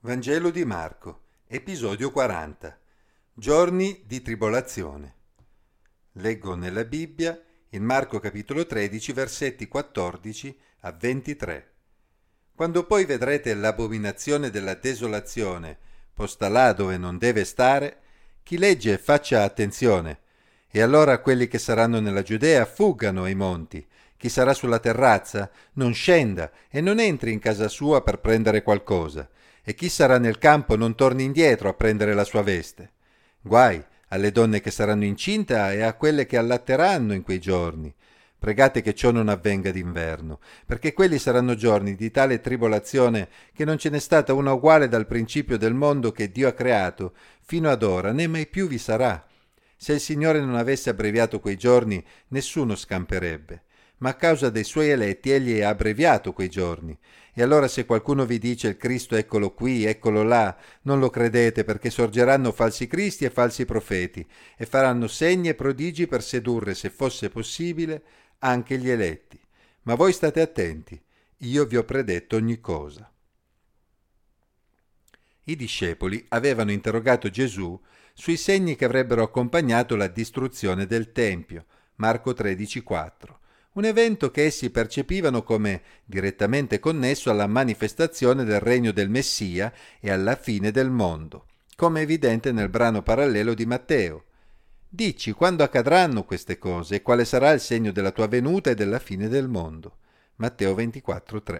Vangelo di Marco, episodio 40. Giorni di tribolazione. Leggo nella Bibbia in Marco capitolo 13 versetti 14 a 23. Quando poi vedrete l'abominazione della desolazione posta là dove non deve stare, chi legge faccia attenzione. E allora quelli che saranno nella Giudea fuggano ai monti. Chi sarà sulla terrazza non scenda e non entri in casa sua per prendere qualcosa e chi sarà nel campo non torni indietro a prendere la sua veste. Guai alle donne che saranno incinta e a quelle che allatteranno in quei giorni. Pregate che ciò non avvenga d'inverno, perché quelli saranno giorni di tale tribolazione che non ce n'è stata una uguale dal principio del mondo che Dio ha creato, fino ad ora, né mai più vi sarà. Se il Signore non avesse abbreviato quei giorni, nessuno scamperebbe ma a causa dei suoi eletti egli ha abbreviato quei giorni. E allora se qualcuno vi dice il Cristo eccolo qui, eccolo là, non lo credete perché sorgeranno falsi cristi e falsi profeti e faranno segni e prodigi per sedurre, se fosse possibile, anche gli eletti. Ma voi state attenti, io vi ho predetto ogni cosa. I discepoli avevano interrogato Gesù sui segni che avrebbero accompagnato la distruzione del Tempio, Marco 13,4 un evento che essi percepivano come direttamente connesso alla manifestazione del regno del Messia e alla fine del mondo, come evidente nel brano parallelo di Matteo. Dici quando accadranno queste cose e quale sarà il segno della tua venuta e della fine del mondo. Matteo 24:3.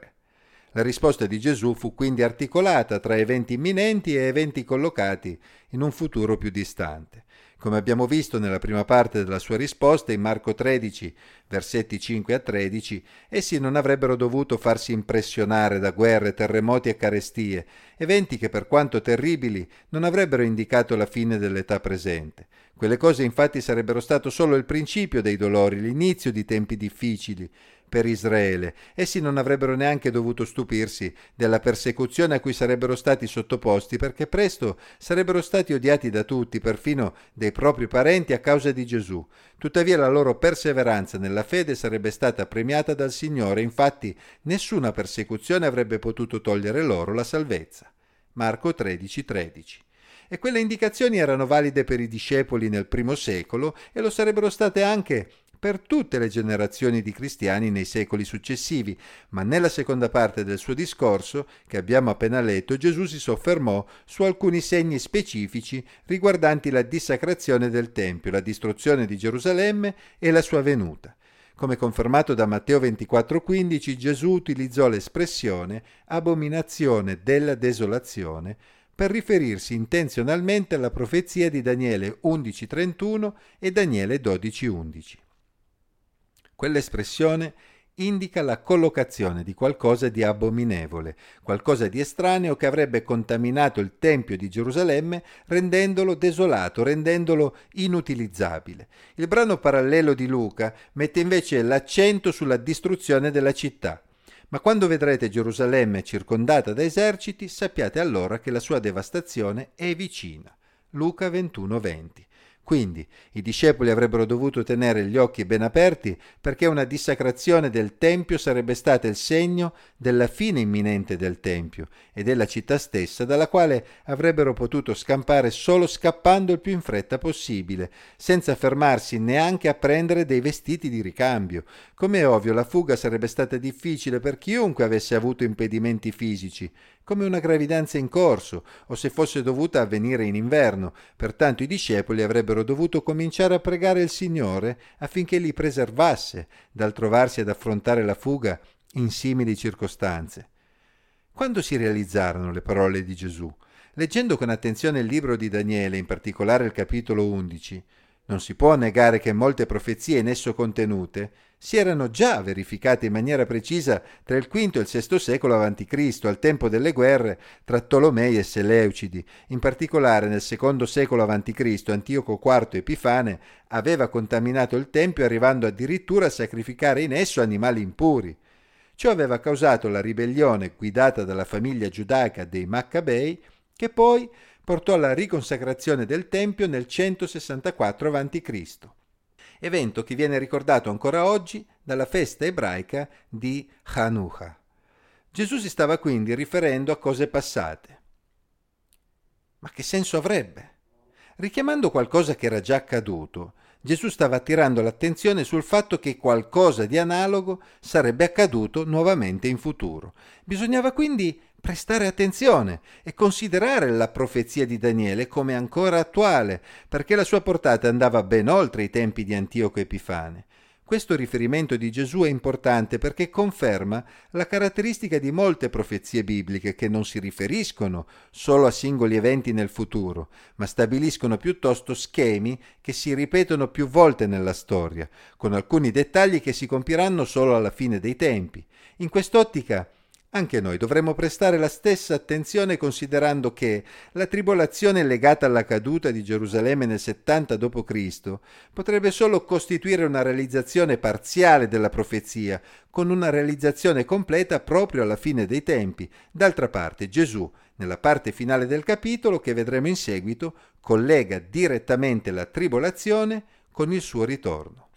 La risposta di Gesù fu quindi articolata tra eventi imminenti e eventi collocati in un futuro più distante. Come abbiamo visto nella prima parte della sua risposta in Marco 13, versetti 5 a 13, essi non avrebbero dovuto farsi impressionare da guerre, terremoti e carestie, eventi che per quanto terribili non avrebbero indicato la fine dell'età presente. Quelle cose infatti sarebbero stato solo il principio dei dolori, l'inizio di tempi difficili, per Israele. Essi non avrebbero neanche dovuto stupirsi della persecuzione a cui sarebbero stati sottoposti, perché presto sarebbero stati odiati da tutti, perfino dei propri parenti, a causa di Gesù. Tuttavia la loro perseveranza nella fede sarebbe stata premiata dal Signore, infatti nessuna persecuzione avrebbe potuto togliere loro la salvezza. Marco 13:13 13. E quelle indicazioni erano valide per i discepoli nel primo secolo e lo sarebbero state anche per tutte le generazioni di cristiani nei secoli successivi, ma nella seconda parte del suo discorso, che abbiamo appena letto, Gesù si soffermò su alcuni segni specifici riguardanti la dissacrazione del Tempio, la distruzione di Gerusalemme e la sua venuta. Come confermato da Matteo 24:15, Gesù utilizzò l'espressione abominazione della desolazione per riferirsi intenzionalmente alla profezia di Daniele 11:31 e Daniele 12:11. Quell'espressione indica la collocazione di qualcosa di abominevole, qualcosa di estraneo che avrebbe contaminato il Tempio di Gerusalemme rendendolo desolato, rendendolo inutilizzabile. Il brano parallelo di Luca mette invece l'accento sulla distruzione della città. Ma quando vedrete Gerusalemme circondata da eserciti, sappiate allora che la sua devastazione è vicina. Luca 21:20. Quindi i discepoli avrebbero dovuto tenere gli occhi ben aperti perché una dissacrazione del Tempio sarebbe stata il segno della fine imminente del Tempio e della città stessa dalla quale avrebbero potuto scampare solo scappando il più in fretta possibile, senza fermarsi neanche a prendere dei vestiti di ricambio. Come è ovvio, la fuga sarebbe stata difficile per chiunque avesse avuto impedimenti fisici, come una gravidanza in corso, o se fosse dovuta avvenire in inverno. Pertanto i discepoli avrebbero dovuto cominciare a pregare il Signore affinché li preservasse dal trovarsi ad affrontare la fuga in simili circostanze. Quando si realizzarono le parole di Gesù? Leggendo con attenzione il libro di Daniele, in particolare il capitolo 11, non si può negare che molte profezie in esso contenute si erano già verificate in maniera precisa tra il V e il VI secolo a.C., al tempo delle guerre tra Tolomei e Seleucidi. In particolare nel II secolo a.C. Antioco IV Epifane aveva contaminato il Tempio arrivando addirittura a sacrificare in esso animali impuri. Ciò aveva causato la ribellione guidata dalla famiglia giudaica dei Maccabei, che poi portò alla riconsacrazione del Tempio nel 164 a.C., evento che viene ricordato ancora oggi dalla festa ebraica di Hanukkah. Gesù si stava quindi riferendo a cose passate. Ma che senso avrebbe? Richiamando qualcosa che era già accaduto, Gesù stava attirando l'attenzione sul fatto che qualcosa di analogo sarebbe accaduto nuovamente in futuro. Bisognava quindi prestare attenzione e considerare la profezia di Daniele come ancora attuale, perché la sua portata andava ben oltre i tempi di Antioco Epifane. Questo riferimento di Gesù è importante perché conferma la caratteristica di molte profezie bibliche che non si riferiscono solo a singoli eventi nel futuro, ma stabiliscono piuttosto schemi che si ripetono più volte nella storia, con alcuni dettagli che si compiranno solo alla fine dei tempi. In quest'ottica anche noi dovremmo prestare la stessa attenzione considerando che la tribolazione legata alla caduta di Gerusalemme nel 70 d.C. potrebbe solo costituire una realizzazione parziale della profezia, con una realizzazione completa proprio alla fine dei tempi. D'altra parte Gesù, nella parte finale del capitolo che vedremo in seguito, collega direttamente la tribolazione con il suo ritorno.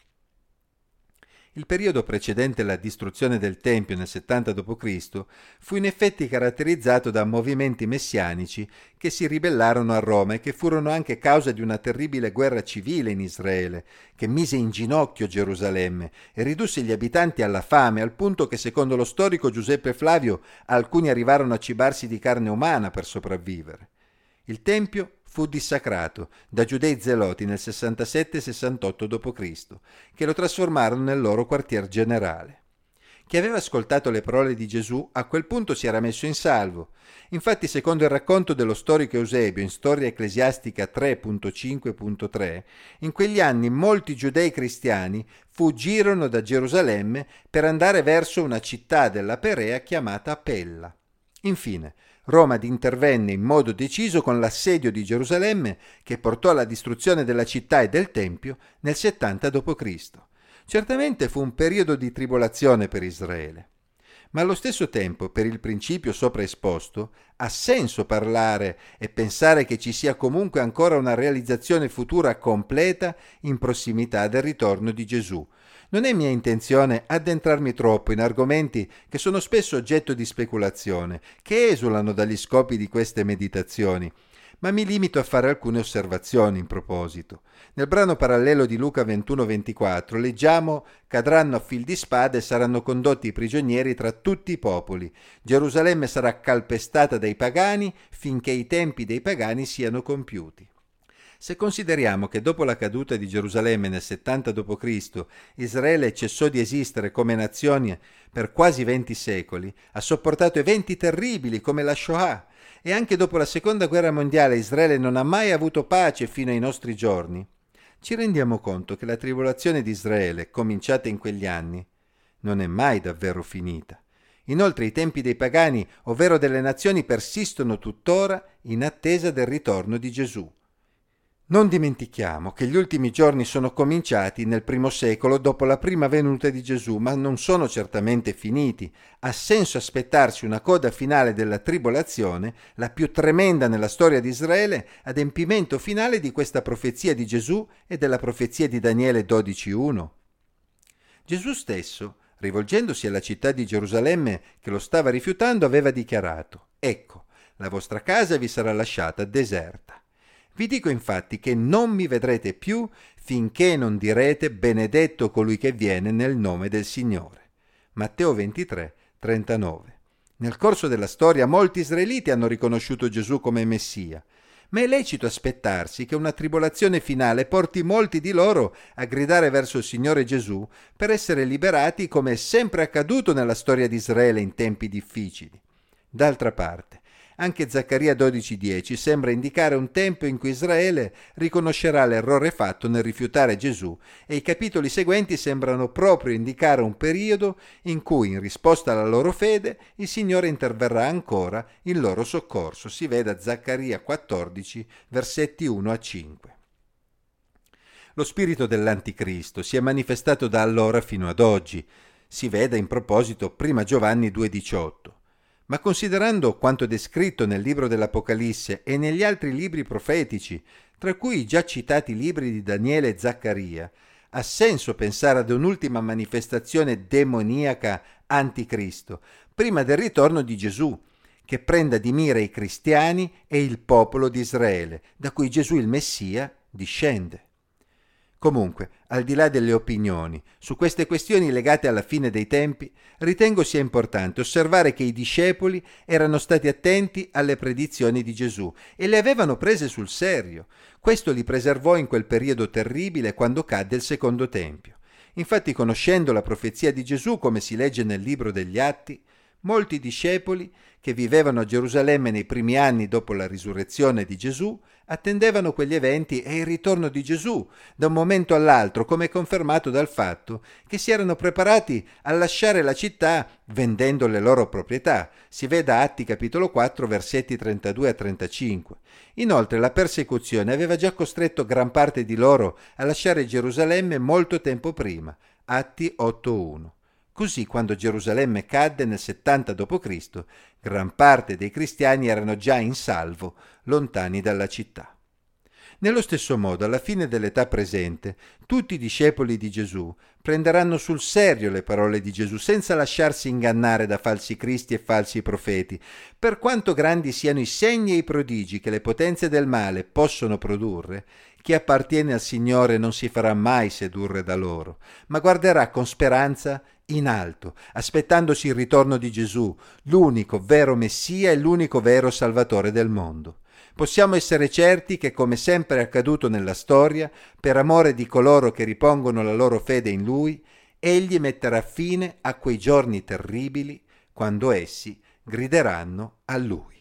Il periodo precedente la distruzione del Tempio nel 70 d.C. fu in effetti caratterizzato da movimenti messianici che si ribellarono a Roma e che furono anche causa di una terribile guerra civile in Israele, che mise in ginocchio Gerusalemme e ridusse gli abitanti alla fame, al punto che secondo lo storico Giuseppe Flavio alcuni arrivarono a cibarsi di carne umana per sopravvivere. Il Tempio fu dissacrato da giudei zeloti nel 67-68 d.C., che lo trasformarono nel loro quartier generale. Chi aveva ascoltato le parole di Gesù a quel punto si era messo in salvo. Infatti, secondo il racconto dello storico Eusebio in Storia Ecclesiastica 3.5.3, in quegli anni molti giudei cristiani fuggirono da Gerusalemme per andare verso una città della Perea chiamata Pella. Infine, Roma intervenne in modo deciso con l'assedio di Gerusalemme che portò alla distruzione della città e del Tempio nel 70 d.C. Certamente fu un periodo di tribolazione per Israele. Ma allo stesso tempo, per il principio sopra esposto, ha senso parlare e pensare che ci sia comunque ancora una realizzazione futura completa in prossimità del ritorno di Gesù, non è mia intenzione addentrarmi troppo in argomenti che sono spesso oggetto di speculazione, che esulano dagli scopi di queste meditazioni, ma mi limito a fare alcune osservazioni in proposito. Nel brano parallelo di Luca 21-24 leggiamo cadranno a fil di spade e saranno condotti prigionieri tra tutti i popoli. Gerusalemme sarà calpestata dai pagani finché i tempi dei pagani siano compiuti. Se consideriamo che dopo la caduta di Gerusalemme nel 70 d.C. Israele cessò di esistere come nazione per quasi 20 secoli, ha sopportato eventi terribili come la Shoah e anche dopo la seconda guerra mondiale Israele non ha mai avuto pace fino ai nostri giorni, ci rendiamo conto che la tribolazione di Israele, cominciata in quegli anni, non è mai davvero finita. Inoltre i tempi dei pagani, ovvero delle nazioni, persistono tuttora in attesa del ritorno di Gesù. Non dimentichiamo che gli ultimi giorni sono cominciati nel primo secolo dopo la prima venuta di Gesù, ma non sono certamente finiti. Ha senso aspettarsi una coda finale della tribolazione, la più tremenda nella storia di Israele, adempimento finale di questa profezia di Gesù e della profezia di Daniele 12.1. Gesù stesso, rivolgendosi alla città di Gerusalemme che lo stava rifiutando, aveva dichiarato, Ecco, la vostra casa vi sarà lasciata deserta. Vi dico infatti che non mi vedrete più finché non direte benedetto colui che viene nel nome del Signore. Matteo 23, 39. Nel corso della storia molti israeliti hanno riconosciuto Gesù come Messia, ma è lecito aspettarsi che una tribolazione finale porti molti di loro a gridare verso il Signore Gesù per essere liberati come è sempre accaduto nella storia di Israele in tempi difficili. D'altra parte, anche Zaccaria 12:10 sembra indicare un tempo in cui Israele riconoscerà l'errore fatto nel rifiutare Gesù e i capitoli seguenti sembrano proprio indicare un periodo in cui, in risposta alla loro fede, il Signore interverrà ancora in loro soccorso. Si veda Zaccaria 14, versetti 1 a 5. Lo spirito dell'Anticristo si è manifestato da allora fino ad oggi. Si veda in proposito 1 Giovanni 2,18. Ma considerando quanto descritto nel libro dell'Apocalisse e negli altri libri profetici, tra cui i già citati libri di Daniele e Zaccaria, ha senso pensare ad un'ultima manifestazione demoniaca anticristo, prima del ritorno di Gesù, che prenda di mira i cristiani e il popolo di Israele, da cui Gesù il Messia discende. Comunque, al di là delle opinioni, su queste questioni legate alla fine dei tempi, ritengo sia importante osservare che i discepoli erano stati attenti alle predizioni di Gesù e le avevano prese sul serio. Questo li preservò in quel periodo terribile quando cadde il secondo tempio. Infatti, conoscendo la profezia di Gesù, come si legge nel libro degli Atti, molti discepoli che vivevano a Gerusalemme nei primi anni dopo la risurrezione di Gesù, attendevano quegli eventi e il ritorno di Gesù da un momento all'altro, come confermato dal fatto che si erano preparati a lasciare la città vendendo le loro proprietà. Si veda Atti capitolo 4 versetti 32 a 35. Inoltre la persecuzione aveva già costretto gran parte di loro a lasciare Gerusalemme molto tempo prima. Atti 8.1. Così, quando Gerusalemme cadde nel 70 d.C., gran parte dei cristiani erano già in salvo, lontani dalla città. Nello stesso modo, alla fine dell'età presente, tutti i discepoli di Gesù prenderanno sul serio le parole di Gesù senza lasciarsi ingannare da falsi cristi e falsi profeti. Per quanto grandi siano i segni e i prodigi che le potenze del male possono produrre, chi appartiene al Signore non si farà mai sedurre da loro, ma guarderà con speranza in alto, aspettandosi il ritorno di Gesù, l'unico vero Messia e l'unico vero Salvatore del mondo. Possiamo essere certi che, come sempre è accaduto nella storia, per amore di coloro che ripongono la loro fede in Lui, Egli metterà fine a quei giorni terribili quando essi grideranno a Lui.